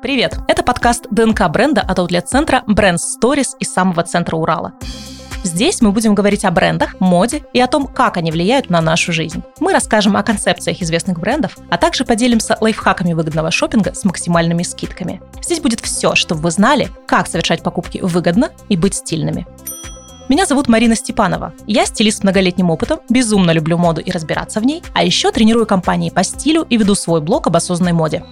Привет! Это подкаст ДНК бренда от аутлет-центра Brands Stories из самого центра Урала. Здесь мы будем говорить о брендах, моде и о том, как они влияют на нашу жизнь. Мы расскажем о концепциях известных брендов, а также поделимся лайфхаками выгодного шопинга с максимальными скидками. Здесь будет все, чтобы вы знали, как совершать покупки выгодно и быть стильными. Меня зовут Марина Степанова. Я стилист с многолетним опытом, безумно люблю моду и разбираться в ней, а еще тренирую компании по стилю и веду свой блог об осознанной моде.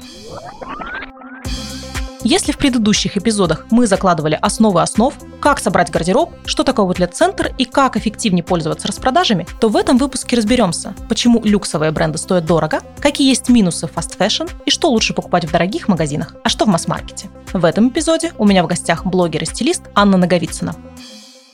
Если в предыдущих эпизодах мы закладывали основы основ, как собрать гардероб, что такое аутлет-центр и как эффективнее пользоваться распродажами, то в этом выпуске разберемся, почему люксовые бренды стоят дорого, какие есть минусы fast fashion и что лучше покупать в дорогих магазинах, а что в масс-маркете. В этом эпизоде у меня в гостях блогер и стилист Анна Наговицына.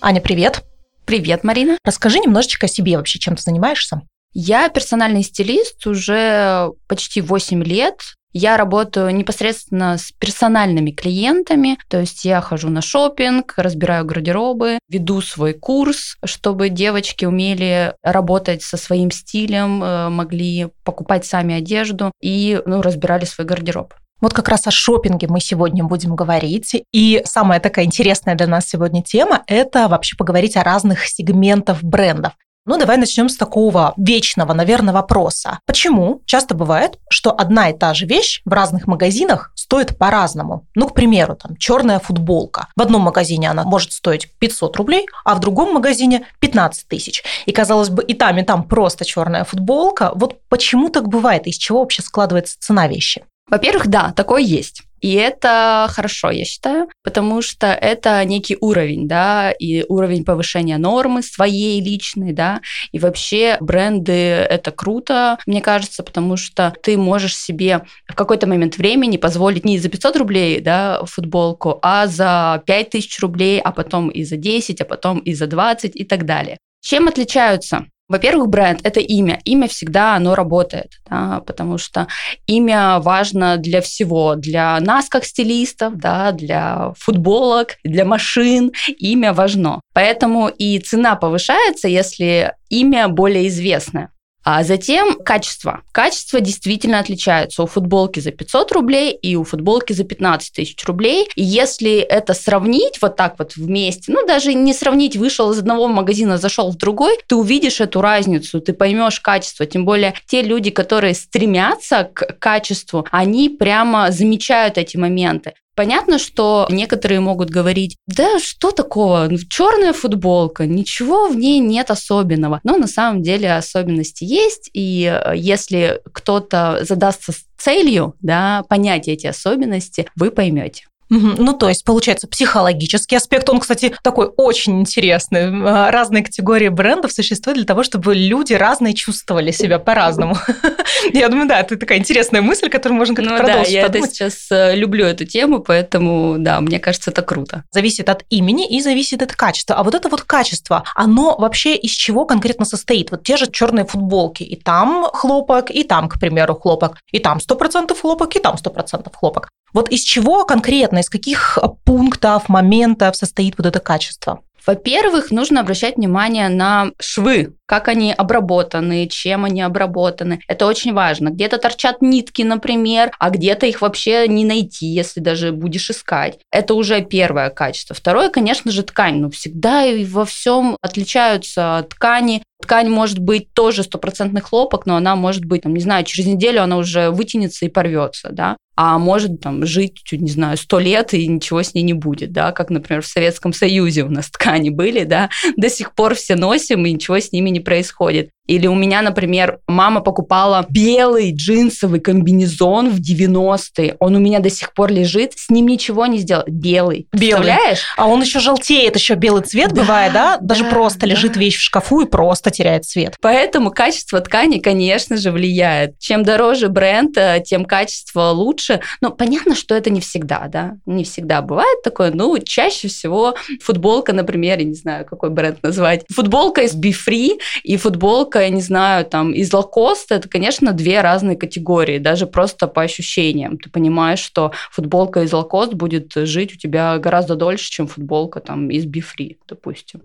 Аня, привет! Привет, Марина. Расскажи немножечко о себе вообще, чем ты занимаешься. Я персональный стилист уже почти 8 лет. Я работаю непосредственно с персональными клиентами, то есть я хожу на шопинг, разбираю гардеробы, веду свой курс, чтобы девочки умели работать со своим стилем, э, могли покупать сами одежду и ну, разбирали свой гардероб. Вот как раз о шопинге мы сегодня будем говорить. И самая такая интересная для нас сегодня тема – это вообще поговорить о разных сегментах брендов. Ну, давай начнем с такого вечного, наверное, вопроса. Почему часто бывает, что одна и та же вещь в разных магазинах стоит по-разному? Ну, к примеру, там черная футболка. В одном магазине она может стоить 500 рублей, а в другом магазине 15 тысяч. И, казалось бы, и там, и там просто черная футболка. Вот почему так бывает? Из чего вообще складывается цена вещи? Во-первых, да, такое есть. И это хорошо, я считаю, потому что это некий уровень, да, и уровень повышения нормы своей личной, да, и вообще бренды это круто, мне кажется, потому что ты можешь себе в какой-то момент времени позволить не за 500 рублей, да, футболку, а за 5000 рублей, а потом и за 10, а потом и за 20 и так далее. Чем отличаются во-первых, бренд – это имя. Имя всегда, оно работает, да, потому что имя важно для всего. Для нас, как стилистов, да, для футболок, для машин. Имя важно. Поэтому и цена повышается, если имя более известное. А затем качество. Качество действительно отличается у футболки за 500 рублей и у футболки за 15 тысяч рублей. И если это сравнить вот так вот вместе, ну даже не сравнить, вышел из одного магазина, зашел в другой, ты увидишь эту разницу, ты поймешь качество. Тем более те люди, которые стремятся к качеству, они прямо замечают эти моменты. Понятно, что некоторые могут говорить, да что такого, ну, черная футболка, ничего в ней нет особенного. Но на самом деле особенности есть, и э, если кто-то задастся целью да, понять эти особенности, вы поймете. Ну, то есть, получается, психологический аспект, он, кстати, такой очень интересный. А, разные категории брендов существуют для того, чтобы люди разные чувствовали себя по-разному. Я думаю, да, это такая интересная мысль, которую можно как-то ну, продолжить да, я сейчас э, люблю эту тему, поэтому, да, мне кажется, это круто. Зависит от имени и зависит от качества. А вот это вот качество, оно вообще из чего конкретно состоит? Вот те же черные футболки, и там хлопок, и там, к примеру, хлопок, и там 100% хлопок, и там 100% хлопок. Вот из чего конкретно, из каких пунктов, моментов состоит вот это качество? Во-первых, нужно обращать внимание на швы, как они обработаны, чем они обработаны. Это очень важно. Где-то торчат нитки, например, а где-то их вообще не найти, если даже будешь искать. Это уже первое качество. Второе, конечно же, ткань. Ну, всегда и во всем отличаются ткани. Ткань может быть тоже стопроцентный хлопок, но она может быть, там, не знаю, через неделю она уже вытянется и порвется, да. А может там жить, не знаю, сто лет и ничего с ней не будет, да, как, например, в Советском Союзе у нас ткани были, да, до сих пор все носим и ничего с ними не происходит. Или у меня, например, мама покупала белый джинсовый комбинезон в 90-е. Он у меня до сих пор лежит, с ним ничего не сделал. Белый. Белый. Представляешь? А он еще желтеет, еще белый цвет да, бывает, да? Даже да, просто да. лежит вещь в шкафу и просто теряет цвет. Поэтому качество ткани, конечно же, влияет. Чем дороже бренд, э, тем качество лучше. Но понятно, что это не всегда, да? Не всегда бывает такое. Ну, чаще всего футболка, например, я не знаю, какой бренд назвать. Футболка из Befree и футболка футболка, я не знаю, там, из Lacoste а, это, конечно, две разные категории, даже просто по ощущениям. Ты понимаешь, что футболка из Lacoste будет жить у тебя гораздо дольше, чем футболка там из Befree, допустим.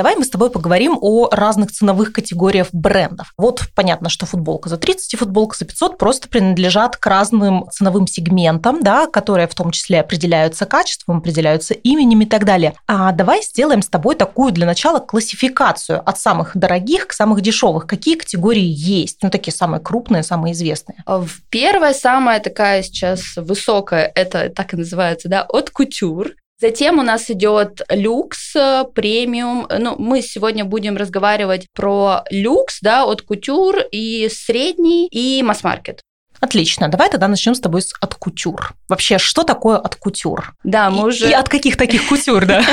Давай мы с тобой поговорим о разных ценовых категориях брендов. Вот понятно, что футболка за 30 и футболка за 500 просто принадлежат к разным ценовым сегментам, да, которые в том числе определяются качеством, определяются именем и так далее. А давай сделаем с тобой такую для начала классификацию от самых дорогих к самых дешевых. Какие категории есть? Ну, такие самые крупные, самые известные. Первая, самая такая сейчас высокая, это так и называется, да, от кутюр. Затем у нас идет люкс, премиум. Ну, мы сегодня будем разговаривать про люкс, да, от кутюр и средний, и масс-маркет. Отлично. Давай тогда начнем с тобой с от кутюр. Вообще, что такое от кутюр? Да, мы уже... И от каких таких кутюр, да?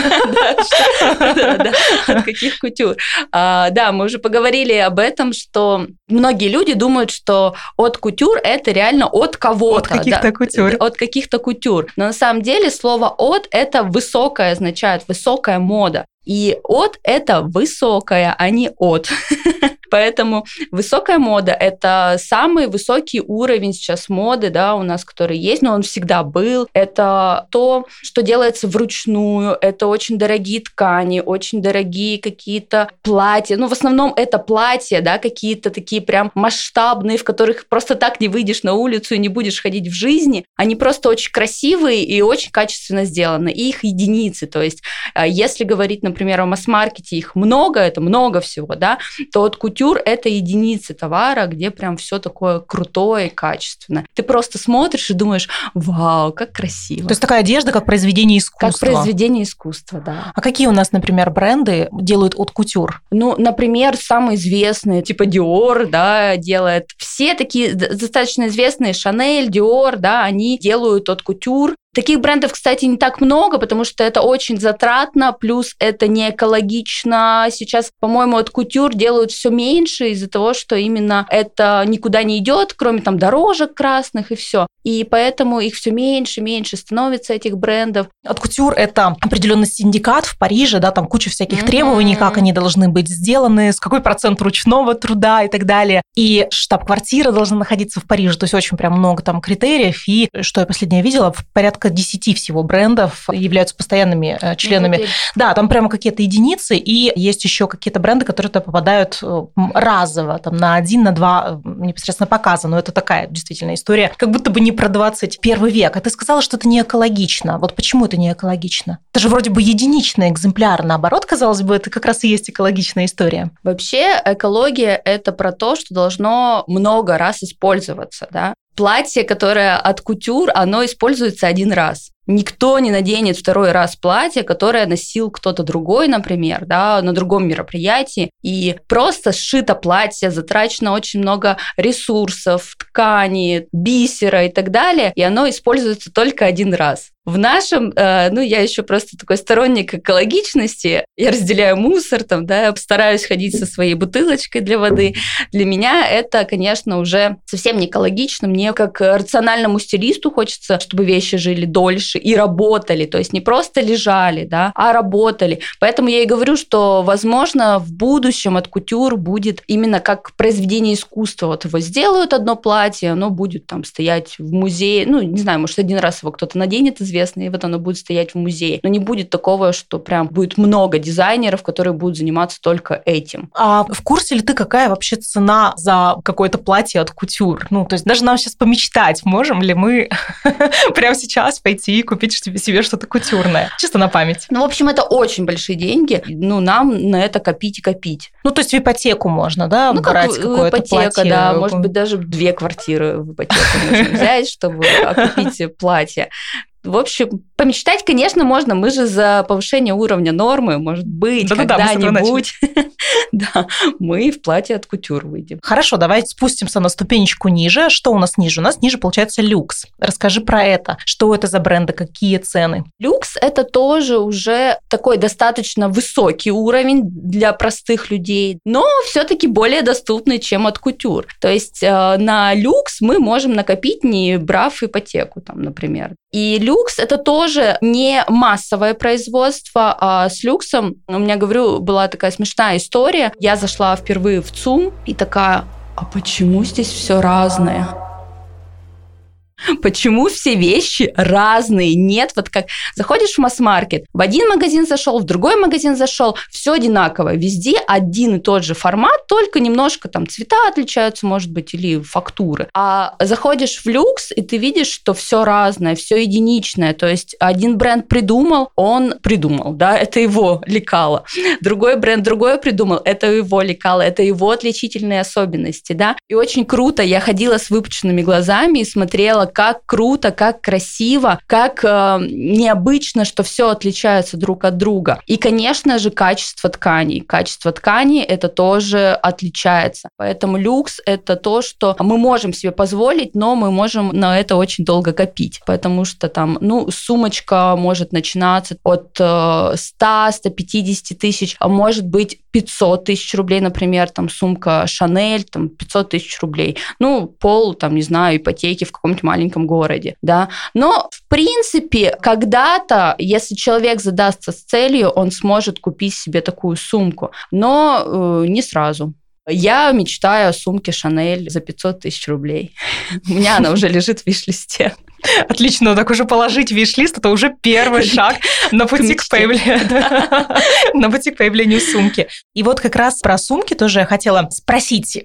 От каких кутюр. А, да, мы уже поговорили об этом, что многие люди думают, что от кутюр это реально от кого-то. От каких-то кутюр. От каких-то кутюр. Но на самом деле слово от это высокое означает, высокая мода. И от это высокая, а не от. Поэтому высокая мода – это самый высокий уровень сейчас моды, да, у нас, который есть, но он всегда был. Это то, что делается вручную, это очень дорогие ткани, очень дорогие какие-то платья. Ну, в основном это платья, да, какие-то такие прям масштабные, в которых просто так не выйдешь на улицу и не будешь ходить в жизни. Они просто очень красивые и очень качественно сделаны. И их единицы. То есть, а, если говорить, например, о масс-маркете, их много, это много всего, да, то от кутюр это единицы товара, где прям все такое крутое и качественное. Ты просто смотришь и думаешь, вау, как красиво. То есть такая одежда, как произведение искусства. Как произведение искусства, да. А какие у нас, например, бренды делают от кутюр? Ну, например, самые известные, типа Dior, да, делает. Все такие достаточно известные, Chanel, Dior, да, они делают от кутюр. Таких брендов, кстати, не так много, потому что это очень затратно, плюс это не экологично. Сейчас, по-моему, от кутюр делают все меньше из-за того, что именно это никуда не идет, кроме там дорожек красных и все. И поэтому их все меньше, меньше становится этих брендов. От кутюр это определенный синдикат в Париже, да, там куча всяких mm-hmm. требований, как они должны быть сделаны, с какой процент ручного труда и так далее. И штаб-квартира должна находиться в Париже, то есть очень прям много там критериев. И что я последнее видела, в порядка порядка 10 всего брендов являются постоянными э, членами. Да, там прямо какие-то единицы, и есть еще какие-то бренды, которые туда попадают э, разово, там на один, на два э, непосредственно показа. Но это такая действительно история, как будто бы не про 21 век. А ты сказала, что это не экологично. Вот почему это не экологично? Это же вроде бы единичный экземпляр. Наоборот, казалось бы, это как раз и есть экологичная история. Вообще экология – это про то, что должно много раз использоваться. Да? Платье, которое от кутюр, оно используется один раз. Никто не наденет второй раз платье, которое носил кто-то другой, например, да, на другом мероприятии. И просто сшито платье, затрачено очень много ресурсов, ткани, бисера и так далее, и оно используется только один раз. В нашем, э, ну, я еще просто такой сторонник экологичности, я разделяю мусор, там, да, стараюсь ходить со своей бутылочкой для воды. Для меня это, конечно, уже совсем не экологично. Мне, как рациональному стилисту, хочется, чтобы вещи жили дольше и работали, то есть не просто лежали, да, а работали. Поэтому я и говорю, что, возможно, в будущем от кутюр будет именно как произведение искусства. Вот его сделают одно платье, оно будет там стоять в музее, ну, не знаю, может, один раз его кто-то наденет, известно, известный, и вот оно будет стоять в музее. Но не будет такого, что прям будет много дизайнеров, которые будут заниматься только этим. А в курсе ли ты, какая вообще цена за какое-то платье от кутюр? Ну, то есть даже нам сейчас помечтать, можем ли мы прямо сейчас пойти и купить себе что-то кутюрное? Чисто на память. Ну, в общем, это очень большие деньги. Ну, нам на это копить и копить. Ну, то есть в ипотеку можно, да, ну, брать как какое-то ипотека, платье? да, может быть, даже две квартиры в ипотеку можно взять, чтобы окупить платье. В общем, помечтать, конечно, можно. Мы же за повышение уровня нормы, может быть, когда-нибудь. Да, мы в платье от кутюр выйдем. Хорошо, давайте спустимся на ступенечку ниже. Что у нас ниже? У нас ниже получается люкс. Расскажи про это. Что это за бренды, какие цены? Люкс – это тоже уже такой достаточно высокий уровень для простых людей, но все-таки более доступный, чем от кутюр. То есть э, на люкс мы можем накопить, не брав ипотеку, там, например. И люкс это тоже не массовое производство, а с люксом, у меня, говорю, была такая смешная история. Я зашла впервые в ЦУМ и такая, а почему здесь все разное? Почему все вещи разные? Нет, вот как заходишь в масс-маркет, в один магазин зашел, в другой магазин зашел, все одинаково. Везде один и тот же формат, только немножко там цвета отличаются, может быть, или фактуры. А заходишь в люкс, и ты видишь, что все разное, все единичное. То есть один бренд придумал, он придумал, да, это его лекало. Другой бренд другое придумал, это его лекало, это его отличительные особенности, да. И очень круто, я ходила с выпученными глазами и смотрела, как круто, как красиво, как э, необычно, что все отличается друг от друга. И, конечно же, качество тканей. Качество тканей это тоже отличается. Поэтому люкс это то, что мы можем себе позволить, но мы можем на это очень долго копить, потому что там, ну, сумочка может начинаться от 100-150 э, тысяч, а может быть 500 тысяч рублей, например, там сумка Шанель, там 500 тысяч рублей. Ну, пол, там, не знаю, ипотеки в каком-нибудь маленьком городе, да. Но, в принципе, когда-то, если человек задастся с целью, он сможет купить себе такую сумку, но э, не сразу. Я мечтаю о сумке Шанель за 500 тысяч рублей. У меня она уже лежит в виш-листе. Отлично, так уже положить виш-лист, это уже первый шаг на пути к, появлению, на пути к появлению сумки. И вот как раз про сумки тоже я хотела спросить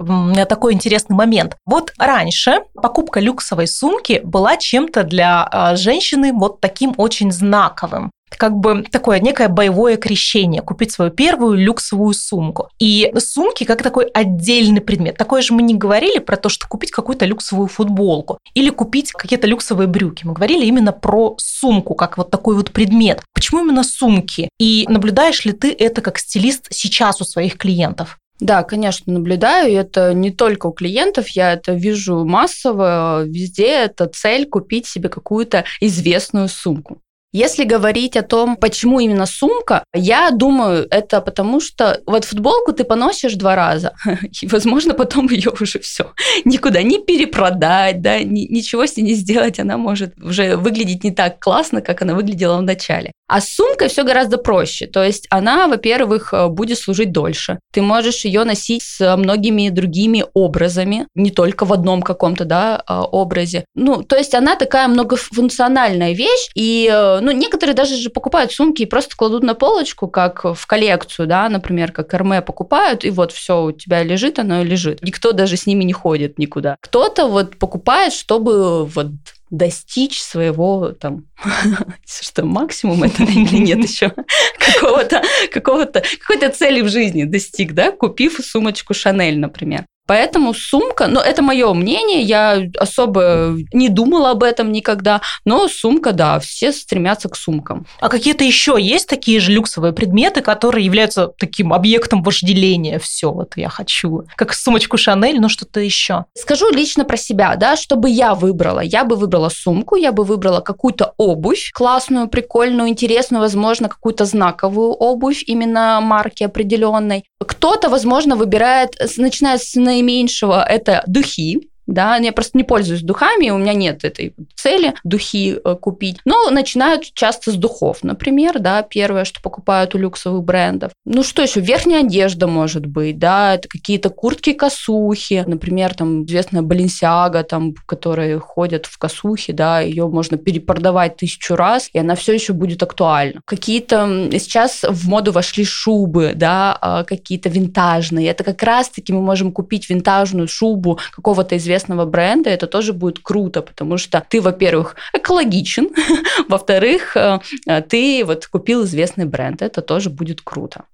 такой интересный момент. Вот раньше покупка люксовой сумки была чем-то для а, женщины вот таким очень знаковым как бы такое некое боевое крещение, купить свою первую люксовую сумку. И сумки как такой отдельный предмет. Такое же мы не говорили про то, что купить какую-то люксовую футболку или купить какие-то люксовые брюки. Мы говорили именно про сумку, как вот такой вот предмет. Почему именно сумки? И наблюдаешь ли ты это как стилист сейчас у своих клиентов? Да, конечно, наблюдаю. Это не только у клиентов, я это вижу массово. Везде это цель купить себе какую-то известную сумку. Если говорить о том, почему именно сумка, я думаю, это потому что вот футболку ты поносишь два раза, и, возможно, потом ее уже все никуда не перепродать, да, ни, ничего с ней не сделать, она может уже выглядеть не так классно, как она выглядела в начале. А с сумкой все гораздо проще. То есть она, во-первых, э, будет служить дольше. Ты можешь ее носить с многими другими образами, не только в одном каком-то да, а, образе. Ну, то есть она такая многофункциональная вещь, и э, ну, некоторые даже же покупают сумки и просто кладут на полочку, как в коллекцию, да, например, как Эрме покупают, и вот все у тебя лежит, оно и лежит. Никто даже с ними не ходит никуда. Кто-то вот покупает, чтобы вот достичь своего там что максимум это или нет еще какого-то какого-то какой-то цели в жизни достиг, да, купив сумочку Шанель, например. Поэтому сумка, ну это мое мнение, я особо не думала об этом никогда, но сумка, да, все стремятся к сумкам. А какие-то еще есть такие же люксовые предметы, которые являются таким объектом вожделения? Все, вот я хочу, как сумочку Шанель, но что-то еще. Скажу лично про себя, да, чтобы я выбрала, я бы выбрала сумку, я бы выбрала какую-то обувь классную, прикольную, интересную, возможно, какую-то знаковую обувь именно марки определенной. Кто-то, возможно, выбирает, начиная с наименьшего, это духи, да, я просто не пользуюсь духами, у меня нет этой цели духи э, купить. Но начинают часто с духов, например, да, первое, что покупают у люксовых брендов. Ну что еще, верхняя одежда может быть, да, это какие-то куртки-косухи, например, там известная Баленсиага, там, которые ходят в косухе, да, ее можно перепродавать тысячу раз, и она все еще будет актуальна. Какие-то сейчас в моду вошли шубы, да, а, какие-то винтажные. Это как раз-таки мы можем купить винтажную шубу какого-то известного известного бренда, это тоже будет круто, потому что ты, во-первых, экологичен, во-вторых, э, ты вот купил известный бренд, это тоже будет круто.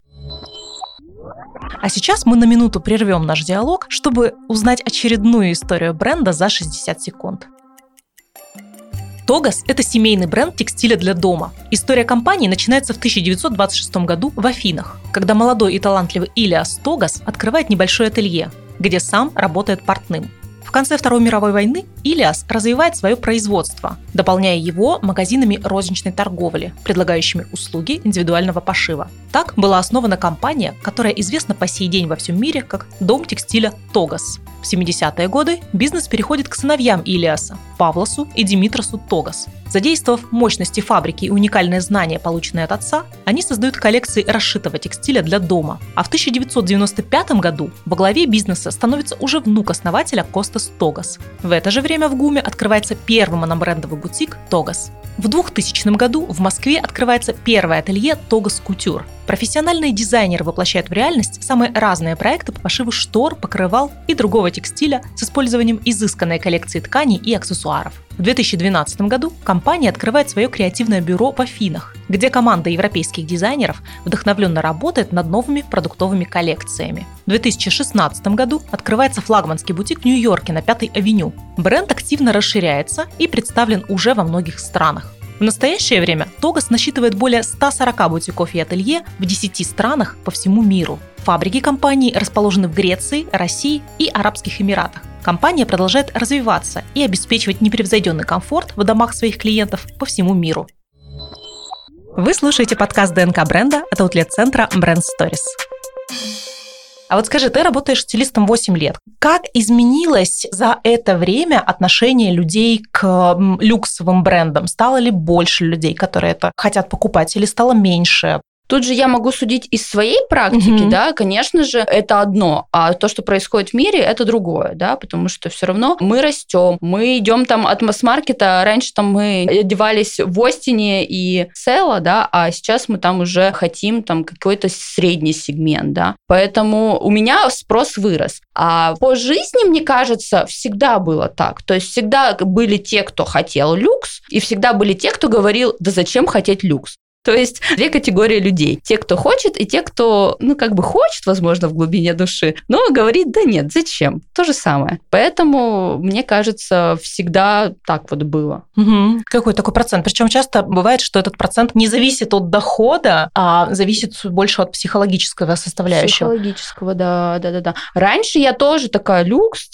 А сейчас мы на минуту прервем наш диалог, чтобы узнать очередную историю бренда за 60 секунд. Тогас – это семейный бренд текстиля для дома. История компании начинается в 1926 году в Афинах, когда молодой и талантливый Илиас Тогас открывает небольшое ателье, где сам работает портным. В конце Второй мировой войны Илиас развивает свое производство, дополняя его магазинами розничной торговли, предлагающими услуги индивидуального пошива. Так была основана компания, которая известна по сей день во всем мире как Дом текстиля Тогас. В 70-е годы бизнес переходит к сыновьям Илиаса – Павлосу и Димитросу Тогас. Задействовав мощности фабрики и уникальные знания, полученные от отца, они создают коллекции расшитого текстиля для дома. А в 1995 году во главе бизнеса становится уже внук основателя Костас Тогас. В это же время в ГУМе открывается первый монобрендовый бутик Тогас. В 2000 году в Москве открывается первое ателье Тогас Кутюр. Профессиональные дизайнеры воплощают в реальность самые разные проекты по пошиву штор, покрывал и другого текстиля с использованием изысканной коллекции тканей и аксессуаров. В 2012 году компания открывает свое креативное бюро в Афинах, где команда европейских дизайнеров вдохновленно работает над новыми продуктовыми коллекциями. В 2016 году открывается флагманский бутик в Нью-Йорке на Пятой авеню. Бренд активно расширяется и представлен уже во многих странах. В настоящее время Тогас насчитывает более 140 бутиков и ателье в 10 странах по всему миру. Фабрики компании расположены в Греции, России и Арабских Эмиратах. Компания продолжает развиваться и обеспечивать непревзойденный комфорт в домах своих клиентов по всему миру. Вы слушаете подкаст ДНК бренда от аутлет-центра Brand Stories. А вот скажи, ты работаешь стилистом 8 лет. Как изменилось за это время отношение людей к люксовым брендам? Стало ли больше людей, которые это хотят покупать, или стало меньше? Тут же я могу судить из своей практики, mm-hmm. да, конечно же, это одно, а то, что происходит в мире, это другое, да, потому что все равно мы растем, мы идем там от масс-маркета, раньше там мы одевались в Остине и Села, да, а сейчас мы там уже хотим там какой-то средний сегмент, да, поэтому у меня спрос вырос. А по жизни, мне кажется, всегда было так, то есть всегда были те, кто хотел люкс, и всегда были те, кто говорил, да зачем хотеть люкс? То есть две категории людей. Те, кто хочет, и те, кто, ну, как бы хочет, возможно, в глубине души, но говорит, да нет, зачем? То же самое. Поэтому, мне кажется, всегда так вот было. Угу. Какой такой процент? Причем часто бывает, что этот процент не зависит от дохода, а зависит больше от психологического составляющего. Психологического, да, да, да, да. Раньше я тоже такая люкс,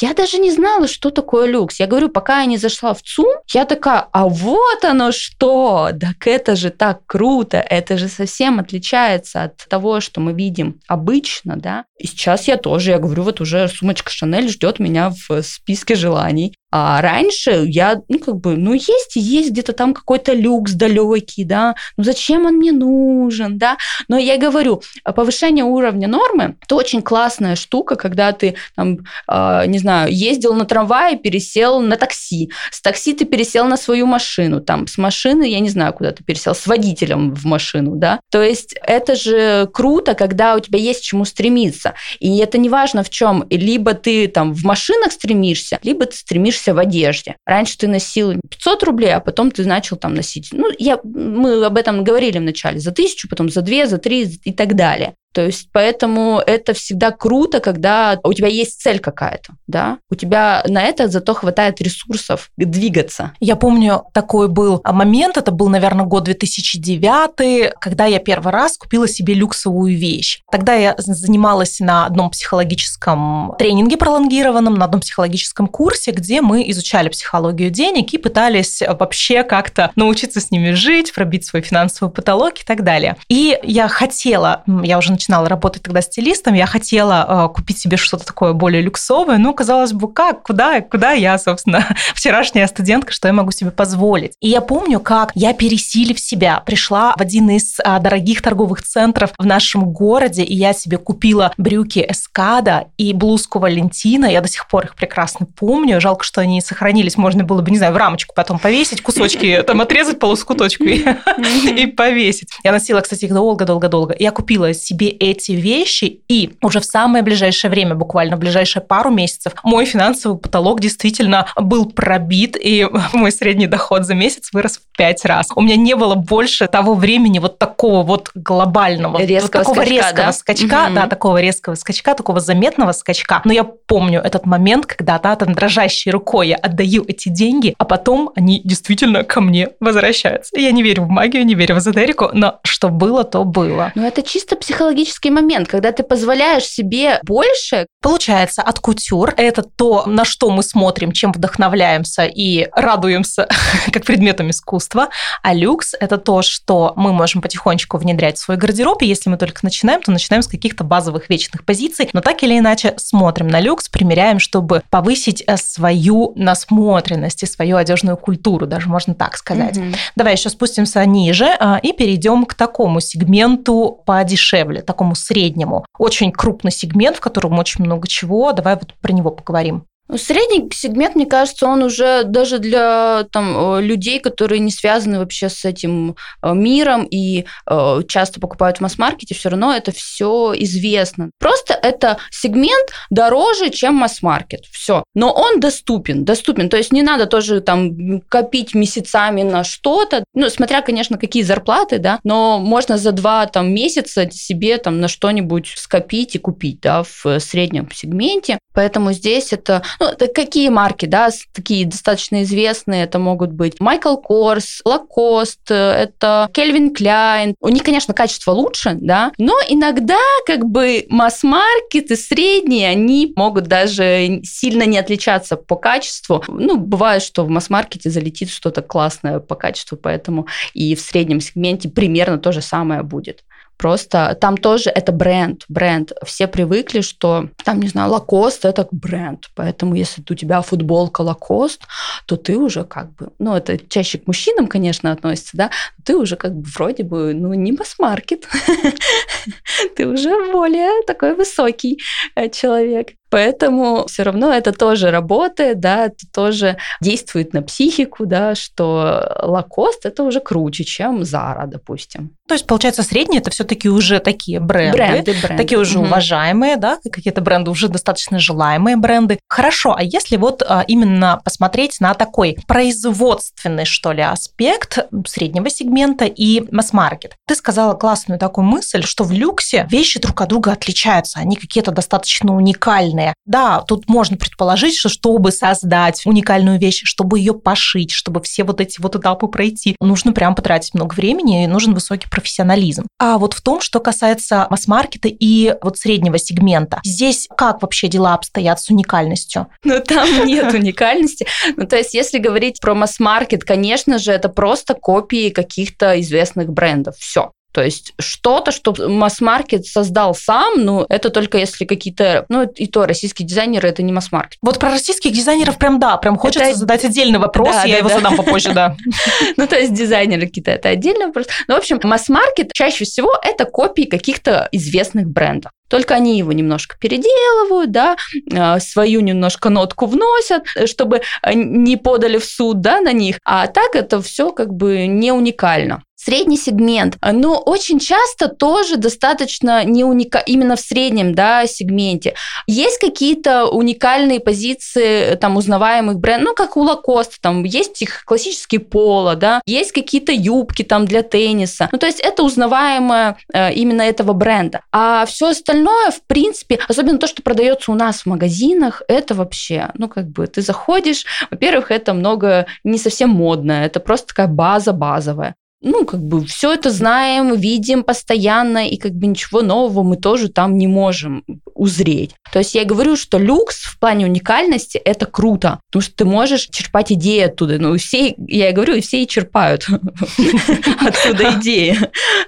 я даже не знала, что такое люкс. Я говорю, пока я не зашла в ЦУМ, я такая, а вот оно что, так это же же так круто, это же совсем отличается от того, что мы видим обычно, да. И сейчас я тоже, я говорю, вот уже сумочка Шанель ждет меня в списке желаний. А раньше я, ну, как бы, ну, есть и есть где-то там какой-то люкс далекий, да, ну, зачем он мне нужен, да, но я говорю, повышение уровня нормы – это очень классная штука, когда ты, там, э, не знаю, ездил на трамвае, пересел на такси, с такси ты пересел на свою машину, там, с машины, я не знаю, куда ты пересел, с водителем в машину, да, то есть это же круто, когда у тебя есть чему стремиться, и это не важно в чем, либо ты там в машинах стремишься, либо ты стремишься в одежде. Раньше ты носил 500 рублей, а потом ты начал там носить, ну, я, мы об этом говорили вначале, за тысячу, потом за две, за три и так далее. То есть поэтому это всегда круто, когда у тебя есть цель какая-то, да, у тебя на это зато хватает ресурсов двигаться. Я помню, такой был момент, это был, наверное, год 2009, когда я первый раз купила себе люксовую вещь. Тогда я занималась на одном психологическом тренинге пролонгированном, на одном психологическом курсе, где мы изучали психологию денег и пытались вообще как-то научиться с ними жить, пробить свой финансовый потолок и так далее. И я хотела, я уже начинала работать тогда стилистом, я хотела э, купить себе что-то такое более люксовое, ну, казалось бы, как, куда, куда я, собственно, вчерашняя студентка, что я могу себе позволить. И я помню, как я, пересилив себя, пришла в один из а, дорогих торговых центров в нашем городе, и я себе купила брюки Эскада и блузку Валентина, я до сих пор их прекрасно помню, жалко, что они сохранились, можно было бы, не знаю, в рамочку потом повесить, кусочки, там отрезать полоскуточку и повесить. Я носила, кстати, их долго-долго-долго. Я купила себе эти вещи, и уже в самое ближайшее время, буквально в ближайшие пару месяцев, мой финансовый потолок действительно был пробит, и мой средний доход за месяц вырос в пять раз. У меня не было больше того времени вот такого вот глобального, резкого вот такого скачка, резкого да? скачка, угу. да, такого резкого скачка, такого заметного скачка. Но я помню этот момент, когда, да, там дрожащей рукой я отдаю эти деньги, а потом они действительно ко мне возвращаются. Я не верю в магию, не верю в эзотерику, но что было, то было. Но это чисто психологически психологический момент, когда ты позволяешь себе больше. Получается, от кутюр – это то, на что мы смотрим, чем вдохновляемся и радуемся как предметом искусства, а люкс – это то, что мы можем потихонечку внедрять в свой гардероб, и если мы только начинаем, то начинаем с каких-то базовых вечных позиций, но так или иначе смотрим на люкс, примеряем, чтобы повысить э, свою насмотренность и свою одежную культуру, даже можно так сказать. Mm-hmm. Давай еще спустимся ниже а, и перейдем к такому сегменту подешевле, такому среднему. Очень крупный сегмент, в котором очень много чего. Давай вот про него поговорим. Ну, средний сегмент, мне кажется, он уже даже для там, э, людей, которые не связаны вообще с этим э, миром и э, часто покупают в масс-маркете, все равно это все известно. Просто это сегмент дороже, чем масс-маркет. Все. Но он доступен, доступен. То есть не надо тоже там копить месяцами на что-то. Ну, смотря, конечно, какие зарплаты, да, но можно за два там месяца себе там на что-нибудь скопить и купить, да, в среднем сегменте. Поэтому здесь это ну, какие марки, да, такие достаточно известные, это могут быть Майкл Корс, Лакост, это Кельвин Кляйн. У них, конечно, качество лучше, да, но иногда как бы масс-маркеты средние, они могут даже сильно не отличаться по качеству. Ну, бывает, что в масс-маркете залетит что-то классное по качеству, поэтому и в среднем сегменте примерно то же самое будет. Просто там тоже это бренд, бренд. Все привыкли, что там, не знаю, Лакост – это бренд. Поэтому если у тебя футболка Лакост, то ты уже как бы, ну, это чаще к мужчинам, конечно, относится, да, ты уже как бы вроде бы, ну, не масс-маркет. Ты уже более такой высокий э, человек. Поэтому все равно это тоже работает, да, это тоже действует на психику, да, что лакост это уже круче, чем Зара, допустим. То есть, получается, средние это все-таки уже такие бренды, бренды, бренды. такие уже угу. уважаемые, да, какие-то бренды уже достаточно желаемые бренды. Хорошо, а если вот а, именно посмотреть на такой производственный, что ли, аспект среднего сегмента и масс-маркет. Ты сказала классную такую мысль, что в люксе вещи друг от друга отличаются, они какие-то достаточно уникальные уникальные. Да, тут можно предположить, что чтобы создать уникальную вещь, чтобы ее пошить, чтобы все вот эти вот этапы пройти, нужно прям потратить много времени и нужен высокий профессионализм. А вот в том, что касается масс-маркета и вот среднего сегмента, здесь как вообще дела обстоят с уникальностью? Ну, там нет уникальности. Ну, то есть, если говорить про масс-маркет, конечно же, это просто копии каких-то известных брендов. Все. То есть что-то, что масс-маркет создал сам, ну, это только если какие-то... Ну, и то, российские дизайнеры – это не масс-маркет. Вот про российских дизайнеров прям да, прям хочется это... задать отдельный вопрос, да, я да, его да. задам попозже, да. Ну, то есть дизайнеры какие-то – это отдельный вопрос. Ну, в общем, масс-маркет чаще всего это копии каких-то известных брендов. Только они его немножко переделывают, да, а, свою немножко нотку вносят, чтобы не подали в суд, да, на них. А так это все как бы не уникально. Средний сегмент, но очень часто тоже достаточно не уника... именно в среднем да, сегменте. Есть какие-то уникальные позиции там узнаваемых брендов, ну, как у Лакоста, там есть их классические поло, да, есть какие-то юбки там для тенниса. Ну, то есть это узнаваемое э, именно этого бренда. А все остальное, в принципе, особенно то, что продается у нас в магазинах, это вообще, ну, как бы ты заходишь, во-первых, это много не совсем модно, это просто такая база базовая ну, как бы все это знаем, видим постоянно, и как бы ничего нового мы тоже там не можем узреть. То есть я говорю, что люкс в плане уникальности – это круто, потому что ты можешь черпать идеи оттуда. Ну, все, я говорю, и все и черпают оттуда идеи.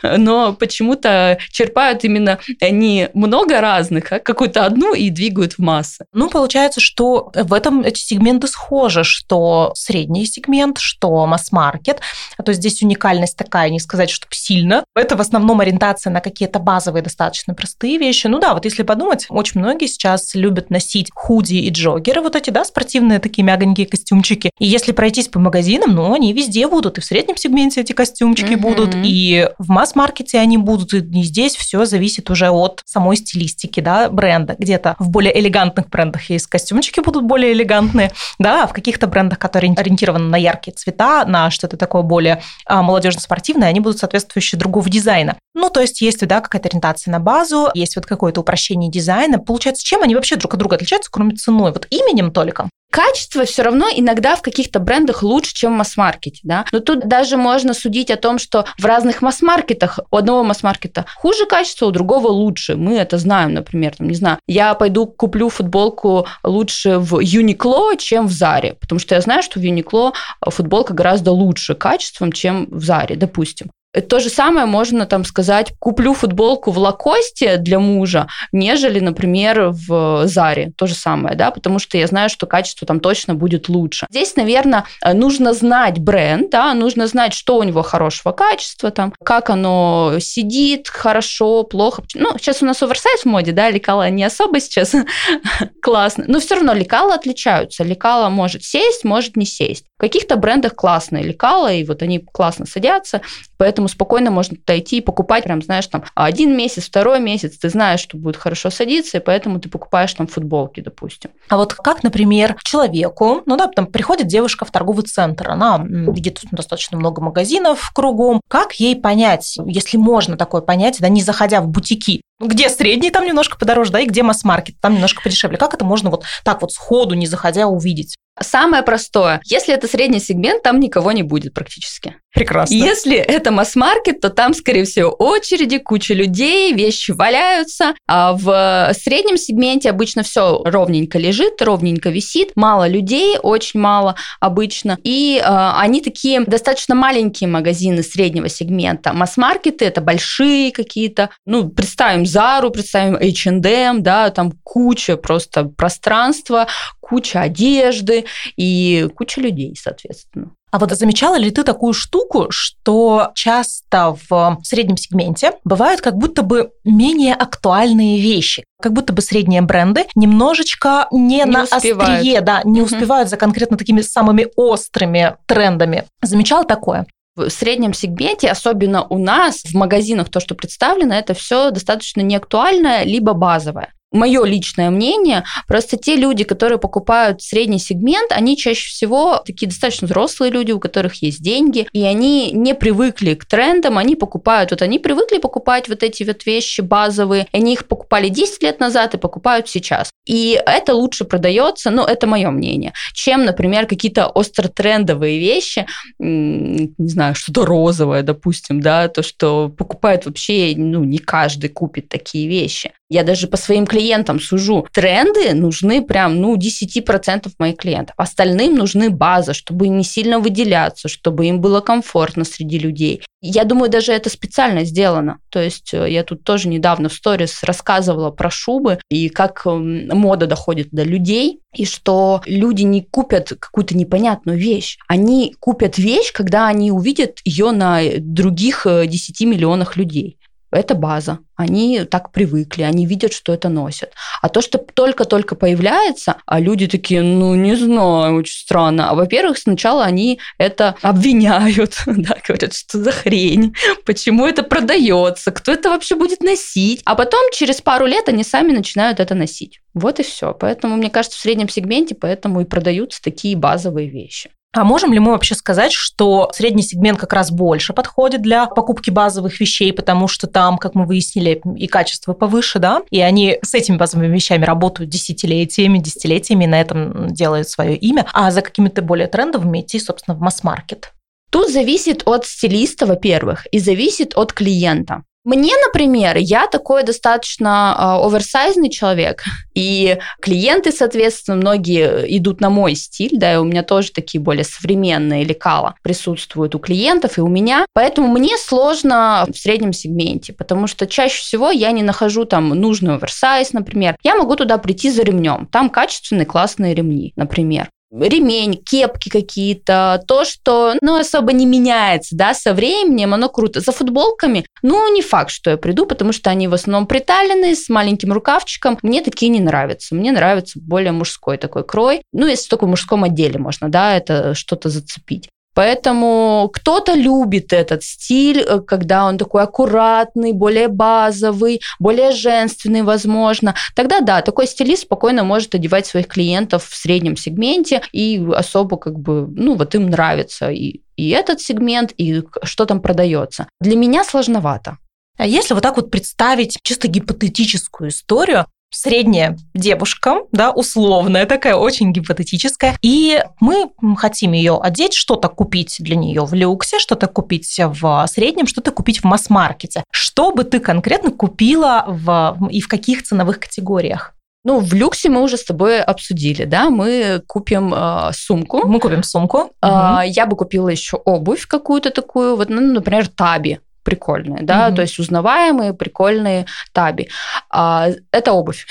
Но почему-то черпают именно не много разных, а какую-то одну и двигают в массы. Ну, получается, что в этом эти сегменты схожи, что средний сегмент, что масс-маркет. А то здесь уникальность такая, не сказать, чтобы сильно. Это в основном ориентация на какие-то базовые, достаточно простые вещи. Ну да, вот если подумать, очень многие сейчас любят носить худи и джогеры, вот эти, да, спортивные такие мягонькие костюмчики. И если пройтись по магазинам, ну, они везде будут, и в среднем сегменте эти костюмчики mm-hmm. будут, и в масс-маркете они будут, и здесь все зависит уже от самой стилистики, да, бренда. Где-то в более элегантных брендах есть костюмчики будут более элегантные, да, а в каких-то брендах, которые ориентированы на яркие цвета, на что-то такое более а, молодежное спортивные, они будут соответствующие другого дизайна. Ну, то есть есть, да, какая-то ориентация на базу, есть вот какое-то упрощение дизайна, дизайна. Получается, чем они вообще друг от друга отличаются, кроме ценой? Вот именем только? Качество все равно иногда в каких-то брендах лучше, чем в масс-маркете, да. Но тут даже можно судить о том, что в разных масс-маркетах у одного масс-маркета хуже качество, у другого лучше. Мы это знаем, например, там, не знаю, я пойду куплю футболку лучше в Uniqlo, чем в Заре, потому что я знаю, что в Uniqlo футболка гораздо лучше качеством, чем в Заре, допустим. То же самое можно там сказать, куплю футболку в Лакосте для мужа, нежели, например, в Заре. То же самое, да, потому что я знаю, что качество там точно будет лучше. Здесь, наверное, нужно знать бренд, да, нужно знать, что у него хорошего качества, там, как оно сидит хорошо, плохо. Ну, сейчас у нас оверсайз в моде, да, лекала не особо сейчас классно, но все равно лекала отличаются. Лекала может сесть, может не сесть. В каких-то брендах классные лекала, и вот они классно садятся, поэтому спокойно можно туда идти и покупать, прям, знаешь, там, один месяц, второй месяц, ты знаешь, что будет хорошо садиться, и поэтому ты покупаешь там футболки, допустим. А вот как, например, человеку, ну да, там приходит девушка в торговый центр, она видит достаточно много магазинов кругом, как ей понять, если можно такое понять, да, не заходя в бутики, где средний, там немножко подороже, да, и где масс-маркет, там немножко подешевле. Как это можно вот так вот сходу, не заходя, увидеть? Самое простое. Если это средний сегмент, там никого не будет практически. Прекрасно. Если это масс-маркет, то там, скорее всего, очереди, куча людей, вещи валяются. А в среднем сегменте обычно все ровненько лежит, ровненько висит. Мало людей, очень мало обычно. И э, они такие достаточно маленькие магазины среднего сегмента. Масс-маркеты – это большие какие-то. Ну, представим Зару, представим H&M, да, там куча просто пространства, куча одежды и куча людей, соответственно. А вот замечала ли ты такую штуку, что часто в среднем сегменте бывают как будто бы менее актуальные вещи? Как будто бы средние бренды немножечко не, не на успевают. острие, да, не угу. успевают за конкретно такими самыми острыми трендами. Замечала такое? в среднем сегменте, особенно у нас в магазинах, то, что представлено, это все достаточно неактуальное, либо базовое мое личное мнение, просто те люди, которые покупают средний сегмент, они чаще всего такие достаточно взрослые люди, у которых есть деньги, и они не привыкли к трендам, они покупают, вот они привыкли покупать вот эти вот вещи базовые, они их покупали 10 лет назад и покупают сейчас. И это лучше продается, ну, это мое мнение, чем, например, какие-то остротрендовые вещи, не знаю, что-то розовое, допустим, да, то, что покупает вообще, ну, не каждый купит такие вещи. Я даже по своим клиентам сужу. Тренды нужны прям, ну, 10% моих клиентов. Остальным нужны база, чтобы не сильно выделяться, чтобы им было комфортно среди людей. Я думаю, даже это специально сделано. То есть э, я тут тоже недавно в сторис рассказывала про шубы и как эм, мода доходит до людей, и что люди не купят какую-то непонятную вещь. Они купят вещь, когда они увидят ее на других 10 э, миллионах людей это база. Они так привыкли, они видят, что это носят. А то, что только-только появляется, а люди такие, ну, не знаю, очень странно. А, во-первых, сначала они это обвиняют, да, говорят, что за хрень, почему это продается, кто это вообще будет носить. А потом через пару лет они сами начинают это носить. Вот и все. Поэтому, мне кажется, в среднем сегменте поэтому и продаются такие базовые вещи. А можем ли мы вообще сказать, что средний сегмент как раз больше подходит для покупки базовых вещей, потому что там, как мы выяснили, и качество повыше, да, и они с этими базовыми вещами работают десятилетиями, десятилетиями, на этом делают свое имя, а за какими-то более трендовыми идти, собственно, в масс-маркет. Тут зависит от стилиста, во-первых, и зависит от клиента. Мне, например, я такой достаточно э, оверсайзный человек, и клиенты, соответственно, многие идут на мой стиль, да, и у меня тоже такие более современные лекала присутствуют у клиентов и у меня, поэтому мне сложно в среднем сегменте, потому что чаще всего я не нахожу там нужный оверсайз, например. Я могу туда прийти за ремнем, там качественные классные ремни, например ремень, кепки какие-то, то, что, ну, особо не меняется, да, со временем, оно круто. За футболками, ну, не факт, что я приду, потому что они в основном приталенные, с маленьким рукавчиком. Мне такие не нравятся. Мне нравится более мужской такой крой. Ну, если только в мужском отделе можно, да, это что-то зацепить. Поэтому кто-то любит этот стиль, э, когда он такой аккуратный, более базовый, более женственный, возможно. Тогда да, такой стилист спокойно может одевать своих клиентов в среднем сегменте и особо как бы, ну вот им нравится и, и этот сегмент, и что там продается. Для меня сложновато. А если вот так вот представить чисто гипотетическую историю, средняя девушка, да, условная такая, очень гипотетическая, и мы хотим ее одеть, что-то купить для нее в люксе, что-то купить в среднем, что-то купить в масс-маркете. Что бы ты конкретно купила в, и в каких ценовых категориях? Ну, в люксе мы уже с тобой обсудили, да, мы купим э, сумку. Мы купим сумку. Э, угу. Я бы купила еще обувь какую-то такую, вот, ну, например, таби прикольные, да, mm-hmm. то есть узнаваемые, прикольные таби. А, это обувь.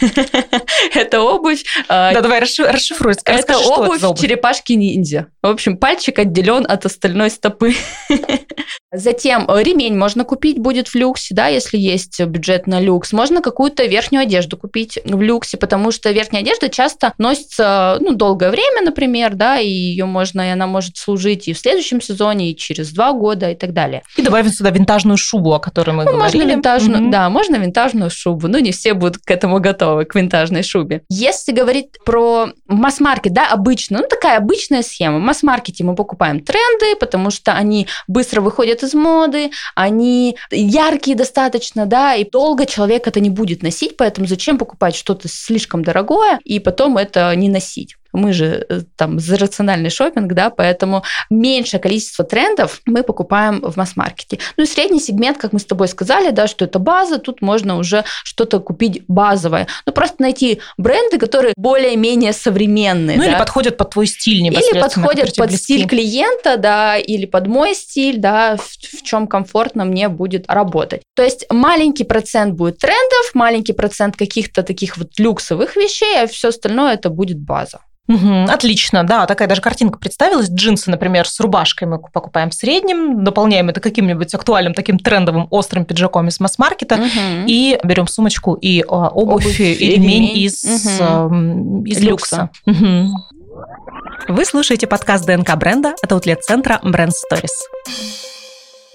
Это обувь. А, да, давай расшифруй. Это обувь черепашки-ниндзя. В общем, пальчик отделен от остальной стопы. Затем э, ремень можно купить будет в люксе, да, если есть бюджет на люкс. Можно какую-то верхнюю одежду купить в люксе, потому что верхняя одежда часто носится, ну, долгое время, например, да, и ее можно, и она может служить и в следующем сезоне, и через два года, и так далее. И добавить сюда винтажную шубу, о которой мы ну, говорили. Можно винтажную, mm-hmm. да, можно винтажную шубу, но не все будут к этому готовы, к винтажной шубе. Если говорить про масс-маркет, да, обычно, ну, такая обычная схема. В масс-маркете мы покупаем тренды, потому что они быстро выходят выходят из моды, они яркие достаточно, да, и долго человек это не будет носить, поэтому зачем покупать что-то слишком дорогое и потом это не носить? Мы же э, там за рациональный шопинг, да, поэтому меньшее количество трендов мы покупаем в масс-маркете. Ну и средний сегмент, как мы с тобой сказали, да, что это база, тут можно уже что-то купить базовое. Ну просто найти бренды, которые более-менее современные. Ну да. или подходят под твой стиль непосредственно. Или подходят под близки. стиль клиента, да, или под мой стиль, да, в, в чем комфортно мне будет работать. То есть маленький процент будет трендов, маленький процент каких-то таких вот люксовых вещей, а все остальное это будет база. Угу, отлично, да, такая даже картинка представилась. Джинсы, например, с рубашкой мы покупаем в среднем, дополняем это каким-нибудь актуальным таким трендовым острым пиджаком из масс-маркета угу. и берем сумочку и а, обувь, обувь и ремень, ремень. из, угу. из люкса. люкса. Угу. Вы слушаете подкаст ДНК бренда от аутлет-центра Brand Stories.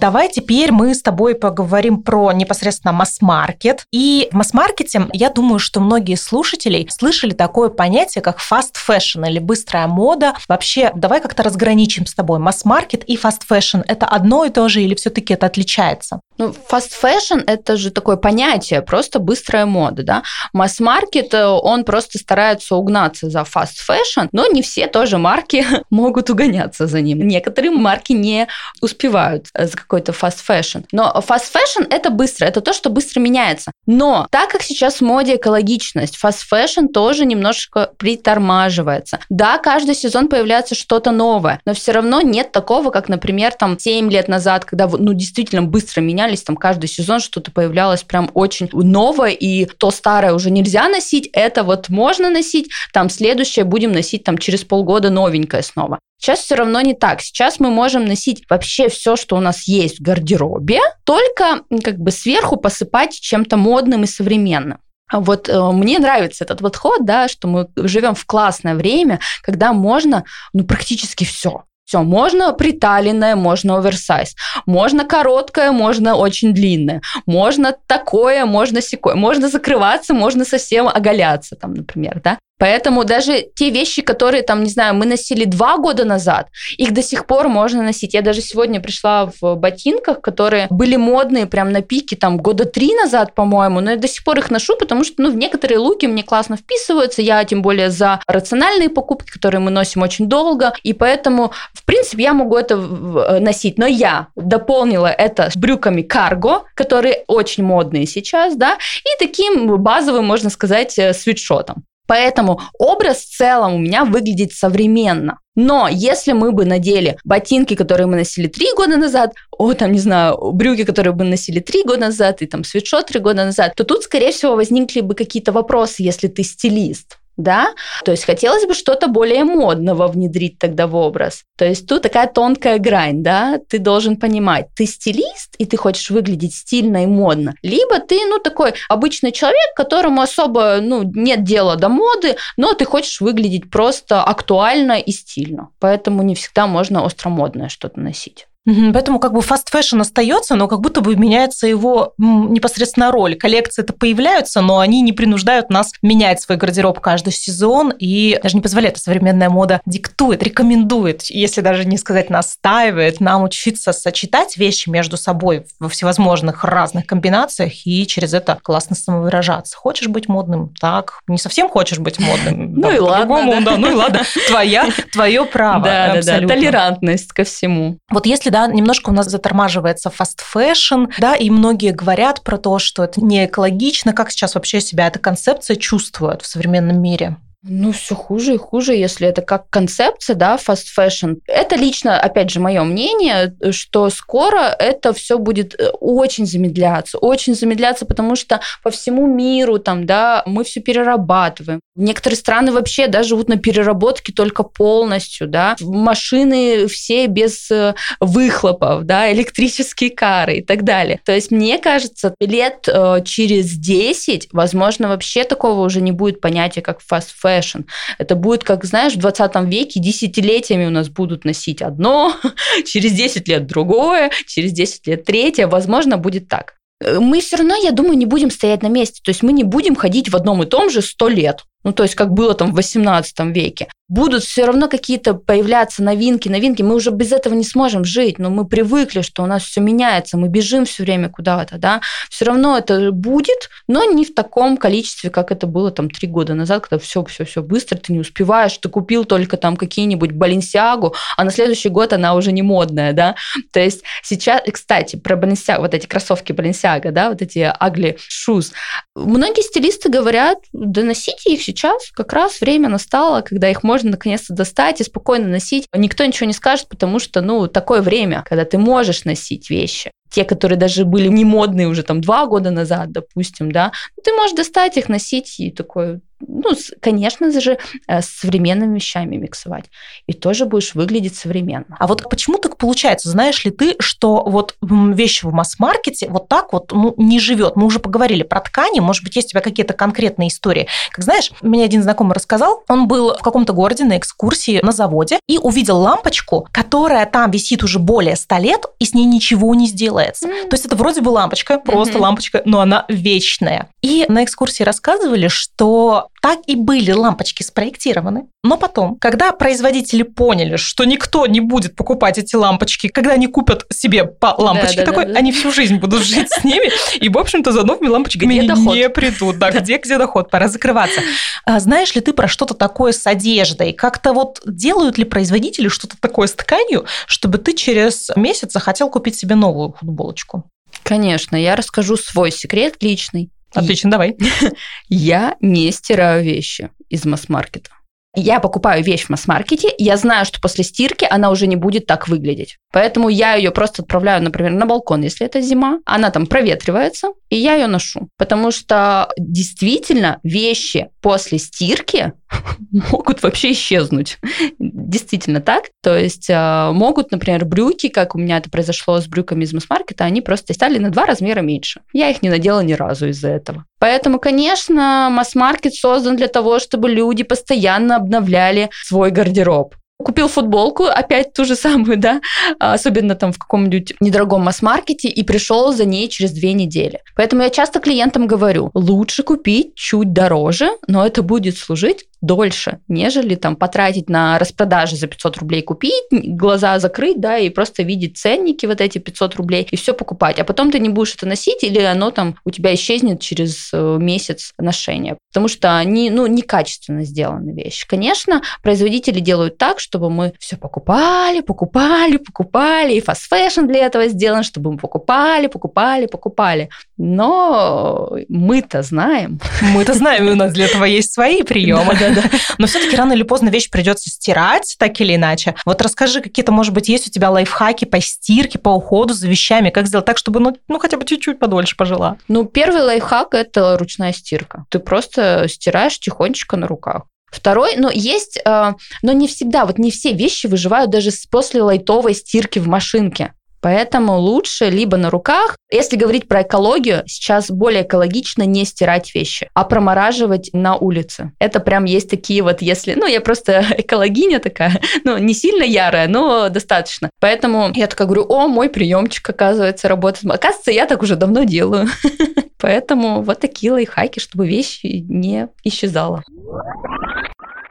Давай теперь мы с тобой поговорим про непосредственно масс-маркет. И в масс-маркете, я думаю, что многие слушатели слышали такое понятие, как fast fashion или быстрая мода. Вообще, давай как-то разграничим с тобой масс-маркет и fast fashion. Это одно и то же или все-таки это отличается? Ну, fast fashion – это же такое понятие, просто быстрая мода, да. Масс-маркет, э, он просто старается угнаться за fast fashion, но не все тоже марки могут угоняться за ним. Некоторые марки не успевают э, за какой-то fast fashion. Но fast fashion – это быстро, это то, что быстро меняется. Но так как сейчас в моде экологичность, fast fashion тоже немножко притормаживается. Да, каждый сезон появляется что-то новое, но все равно нет такого, как, например, там 7 лет назад, когда ну, действительно быстро менялись, там каждый сезон что-то появлялось прям очень новое, и то старое уже нельзя носить, это вот можно носить, там следующее будем носить там через полгода новенькое снова. Сейчас все равно не так. Сейчас мы можем носить вообще все, что у нас есть в гардеробе, только как бы сверху посыпать чем-то модным и современным. Вот э, мне нравится этот подход, да, что мы живем в классное время, когда можно ну, практически все. Все, можно приталенное, можно оверсайз, можно короткое, можно очень длинное, можно такое, можно секое, можно закрываться, можно совсем оголяться, там, например, да. Поэтому даже те вещи, которые, там, не знаю, мы носили два года назад, их до сих пор можно носить. Я даже сегодня пришла в ботинках, которые были модные прям на пике, там, года три назад, по-моему, но я до сих пор их ношу, потому что, ну, в некоторые луки мне классно вписываются, я тем более за рациональные покупки, которые мы носим очень долго, и поэтому, в принципе, я могу это носить. Но я дополнила это брюками карго, которые очень модные сейчас, да, и таким базовым, можно сказать, э, свитшотом. Поэтому образ в целом у меня выглядит современно. Но если мы бы надели ботинки, которые мы носили три года назад, о, там, не знаю, брюки, которые мы носили три года назад, и там свитшот три года назад, то тут, скорее всего, возникли бы какие-то вопросы, если ты стилист да, то есть хотелось бы что-то более модного внедрить тогда в образ. То есть тут такая тонкая грань, да, ты должен понимать, ты стилист, и ты хочешь выглядеть стильно и модно, либо ты, ну, такой обычный человек, которому особо, ну, нет дела до моды, но ты хочешь выглядеть просто актуально и стильно, поэтому не всегда можно остромодное что-то носить. Поэтому как бы fast fashion остается, но как будто бы меняется его непосредственно роль. Коллекции это появляются, но они не принуждают нас менять свой гардероб каждый сезон и даже не позволяет. Современная мода диктует, рекомендует, если даже не сказать настаивает, нам учиться сочетать вещи между собой во всевозможных разных комбинациях и через это классно самовыражаться. Хочешь быть модным? Так. Не совсем хочешь быть модным? Ну и ладно. Да, ну и ладно. Твоя, твое право. Да, да, да. Толерантность ко всему. Вот если да, немножко у нас затормаживается fashion, да, и многие говорят про то, что это не экологично. Как сейчас вообще себя эта концепция чувствует в современном мире? Ну, все хуже и хуже, если это как концепция, да, fast fashion. Это лично, опять же, мое мнение, что скоро это все будет э, очень замедляться, очень замедляться, потому что по всему миру там, да, мы все перерабатываем. Некоторые страны вообще да, живут на переработке только полностью, да. Машины все без э, выхлопов, да, электрические кары и так далее. То есть, мне кажется, лет э, через 10, возможно, вообще такого уже не будет понятия, как fast fashion. Это будет, как, знаешь, в 20 веке десятилетиями у нас будут носить одно, через 10 лет другое, через 10 лет третье. Возможно, будет так мы все равно, я думаю, не будем стоять на месте. То есть мы не будем ходить в одном и том же сто лет. Ну, то есть, как было там в 18 веке будут все равно какие-то появляться новинки, новинки. Мы уже без этого не сможем жить, но мы привыкли, что у нас все меняется, мы бежим все время куда-то, да. Все равно это будет, но не в таком количестве, как это было там три года назад, когда все, все, все быстро, ты не успеваешь, ты купил только там какие-нибудь Баленсиагу, а на следующий год она уже не модная, да. То есть сейчас, кстати, про Баленсиагу, вот эти кроссовки Баленсиага, да, вот эти ugly shoes, многие стилисты говорят, да носите их сейчас, как раз время настало, когда их можно наконец-то достать и спокойно носить. Никто ничего не скажет, потому что, ну, такое время, когда ты можешь носить вещи те, которые даже были не модные уже там два года назад, допустим, да, ты можешь достать их, носить и такой, ну, конечно же, э, с современными вещами миксовать. И тоже будешь выглядеть современно. А вот почему так получается? Знаешь ли ты, что вот вещи в масс-маркете вот так вот ну, не живет? Мы уже поговорили про ткани, может быть, есть у тебя какие-то конкретные истории. Как знаешь, мне один знакомый рассказал, он был в каком-то городе на экскурсии на заводе и увидел лампочку, которая там висит уже более 100 лет, и с ней ничего не сделается. Mm. То есть это вроде бы лампочка, просто mm-hmm. лампочка, но она вечная. И на экскурсии рассказывали, что так и были лампочки спроектированы. Но потом, когда производители поняли, что никто не будет покупать эти лампочки, когда они купят себе по лампочке да, да, такой, да, да. они всю жизнь будут жить с ними, и, в общем-то, за новыми лампочками не придут. Да, где, где доход, пора закрываться. А знаешь ли ты про что-то такое с одеждой? Как-то вот делают ли производители что-то такое с тканью, чтобы ты через месяц захотел купить себе новую футболочку? Конечно, я расскажу свой секрет личный. Отлично, давай. Я не стираю вещи из масс-маркета. Я покупаю вещь в масс-маркете, я знаю, что после стирки она уже не будет так выглядеть. Поэтому я ее просто отправляю, например, на балкон, если это зима. Она там проветривается, и я ее ношу. Потому что действительно вещи после стирки могут вообще исчезнуть. Действительно так. То есть э, могут, например, брюки, как у меня это произошло с брюками из масс-маркета, они просто стали на два размера меньше. Я их не надела ни разу из-за этого. Поэтому, конечно, масс-маркет создан для того, чтобы люди постоянно обновляли свой гардероб. Купил футболку, опять ту же самую, да, особенно там в каком-нибудь недорогом масс-маркете, и пришел за ней через две недели. Поэтому я часто клиентам говорю, лучше купить чуть дороже, но это будет служить дольше, нежели там потратить на распродажи за 500 рублей купить, глаза закрыть, да, и просто видеть ценники вот эти 500 рублей и все покупать. А потом ты не будешь это носить или оно там у тебя исчезнет через э, месяц ношения. Потому что они, ну, некачественно сделаны вещи. Конечно, производители делают так, чтобы мы все покупали, покупали, покупали, и fashion для этого сделан, чтобы мы покупали, покупали, покупали. Но мы-то знаем. Мы-то знаем, у нас для этого есть свои приемы да. Но все-таки рано или поздно вещь придется стирать, так или иначе. Вот расскажи, какие-то, может быть, есть у тебя лайфхаки по стирке, по уходу за вещами, как сделать так, чтобы, ну, ну хотя бы чуть-чуть подольше пожила? Ну, первый лайфхак – это ручная стирка. Ты просто стираешь тихонечко на руках. Второй, ну, есть, э, но не всегда, вот не все вещи выживают даже после лайтовой стирки в машинке. Поэтому лучше либо на руках. Если говорить про экологию, сейчас более экологично не стирать вещи, а промораживать на улице. Это прям есть такие вот, если... Ну, я просто экологиня такая, ну, не сильно ярая, но достаточно. Поэтому я такая говорю, о, мой приемчик, оказывается, работает. Оказывается, я так уже давно делаю. Поэтому вот такие лайфхаки, чтобы вещь не исчезала.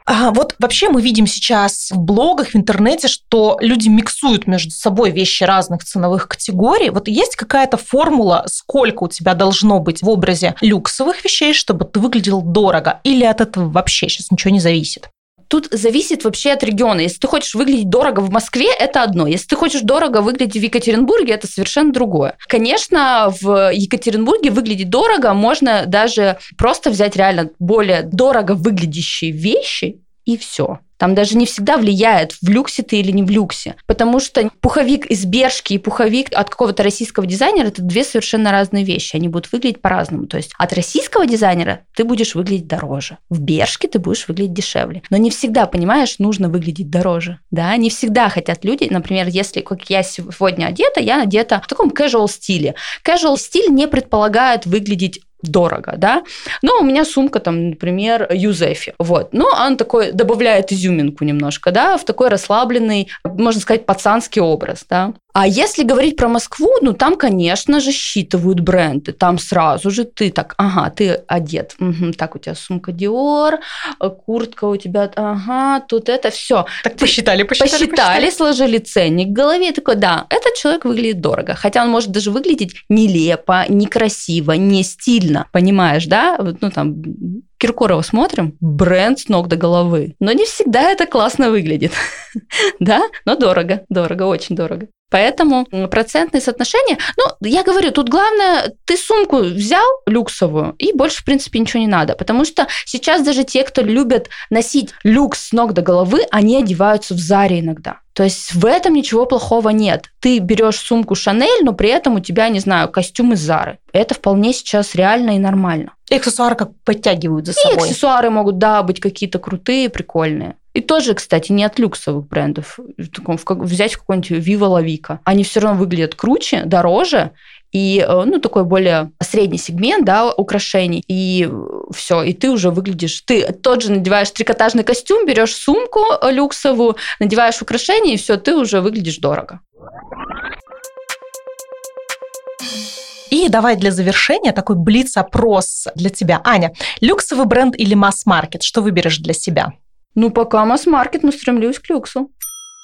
А вот вообще мы видим сейчас в блогах, в интернете, что люди миксуют между собой вещи разных ценовых категорий. Вот есть какая-то формула, сколько у тебя должно быть в образе люксовых вещей, чтобы ты выглядел дорого? Или от этого вообще сейчас ничего не зависит? Тут зависит вообще от региона. Если ты хочешь выглядеть дорого в Москве, это одно. Если ты хочешь дорого выглядеть в Екатеринбурге, это совершенно другое. Конечно, в Екатеринбурге выглядеть дорого можно даже просто взять реально более дорого выглядящие вещи и все. Там даже не всегда влияет, в люксе ты или не в люксе. Потому что пуховик из Бершки и пуховик от какого-то российского дизайнера – это две совершенно разные вещи. Они будут выглядеть по-разному. То есть от российского дизайнера ты будешь выглядеть дороже. В Бершке ты будешь выглядеть дешевле. Но не всегда, понимаешь, нужно выглядеть дороже. Да, не всегда хотят люди. Например, если, как я сегодня одета, я одета в таком casual стиле. Casual стиль не предполагает выглядеть дорого, да. Но у меня сумка там, например, Юзефи, вот. Но он такой добавляет изюминку немножко, да, в такой расслабленный, можно сказать, пацанский образ, да. А если говорить про Москву, ну там, конечно же, считывают бренды. Там сразу же ты так, ага, ты одет. Угу, так, у тебя сумка Dior, куртка у тебя, ага, тут это все. Так ты посчитали, посчитали, посчитали, посчитали, сложили ценник в голове. И такой, да, этот человек выглядит дорого. Хотя он может даже выглядеть нелепо, некрасиво, не стильно. Понимаешь, да? Ну там Киркорова смотрим, бренд с ног до головы. Но не всегда это классно выглядит. да, но дорого, дорого, очень дорого. Поэтому процентные соотношения, ну, я говорю, тут главное, ты сумку взял люксовую, и больше, в принципе, ничего не надо. Потому что сейчас даже те, кто любят носить люкс с ног до головы, они одеваются в Заре иногда. То есть в этом ничего плохого нет. Ты берешь сумку Шанель, но при этом у тебя, не знаю, костюм из Зары. Это вполне сейчас реально и нормально. И аксессуары как подтягивают за собой. И аксессуары могут, да, быть какие-то крутые, прикольные. И тоже, кстати, не от люксовых брендов. В таком, в, взять какой-нибудь Viva La Vica. Они все равно выглядят круче, дороже, и, э, ну, такой более средний сегмент, да, украшений, и все, и ты уже выглядишь, ты тот же надеваешь трикотажный костюм, берешь сумку люксовую, надеваешь украшения, и все, ты уже выглядишь дорого. И давай для завершения такой блиц-опрос для тебя. Аня, люксовый бренд или масс-маркет? Что выберешь для себя? Ну, пока масс-маркет, но стремлюсь к люксу.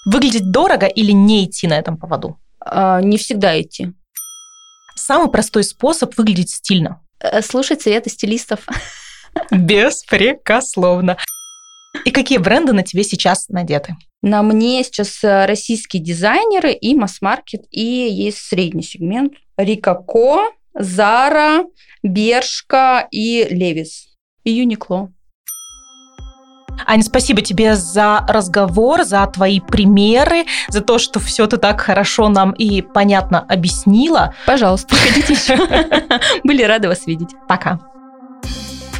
Выглядеть дорого или не идти на этом поводу? А, не всегда идти. Самый простой способ выглядеть стильно. Э, слушать советы стилистов. Беспрекословно. И какие бренды на тебе сейчас надеты? На мне сейчас э, российские дизайнеры и масс-маркет, и есть средний сегмент. Рикоко, Зара, Бершка и Левис. И Юникло. Аня, спасибо тебе за разговор, за твои примеры, за то, что все ты так хорошо нам и понятно объяснила. Пожалуйста, приходите еще. Были рады вас видеть. Пока.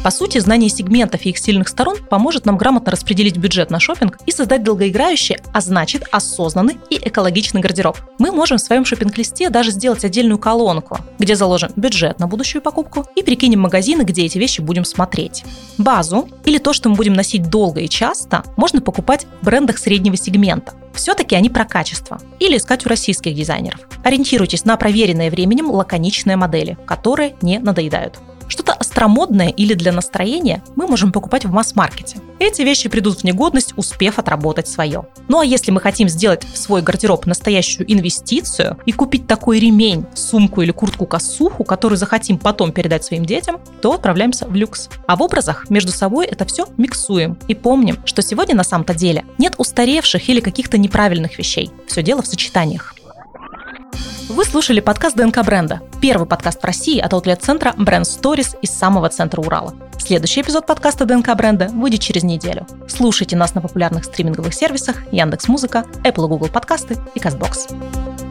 По сути, знание сегментов и их сильных сторон поможет нам грамотно распределить бюджет на шопинг и создать долгоиграющий, а значит осознанный и экологичный гардероб. Мы можем в своем шопинг-листе даже сделать отдельную колонку, где заложим бюджет на будущую покупку и прикинем магазины, где эти вещи будем смотреть. Базу или то, что мы будем носить долго и часто, можно покупать в брендах среднего сегмента. Все-таки они про качество. Или искать у российских дизайнеров. Ориентируйтесь на проверенные временем лаконичные модели, которые не надоедают. Что-то остромодное или для настроения мы можем покупать в масс-маркете. Эти вещи придут в негодность, успев отработать свое. Ну а если мы хотим сделать в свой гардероб настоящую инвестицию и купить такой ремень, сумку или куртку-косуху, которую захотим потом передать своим детям, то отправляемся в люкс. А в образах между собой это все миксуем. И помним, что сегодня на самом-то деле нет устаревших или каких-то неправильных вещей. Все дело в сочетаниях. Вы слушали подкаст ДНК бренда. Первый подкаст в России от аутлет-центра Brand Stories из самого центра Урала. Следующий эпизод подкаста ДНК бренда выйдет через неделю. Слушайте нас на популярных стриминговых сервисах Яндекс Музыка, Apple и Google подкасты и Castbox.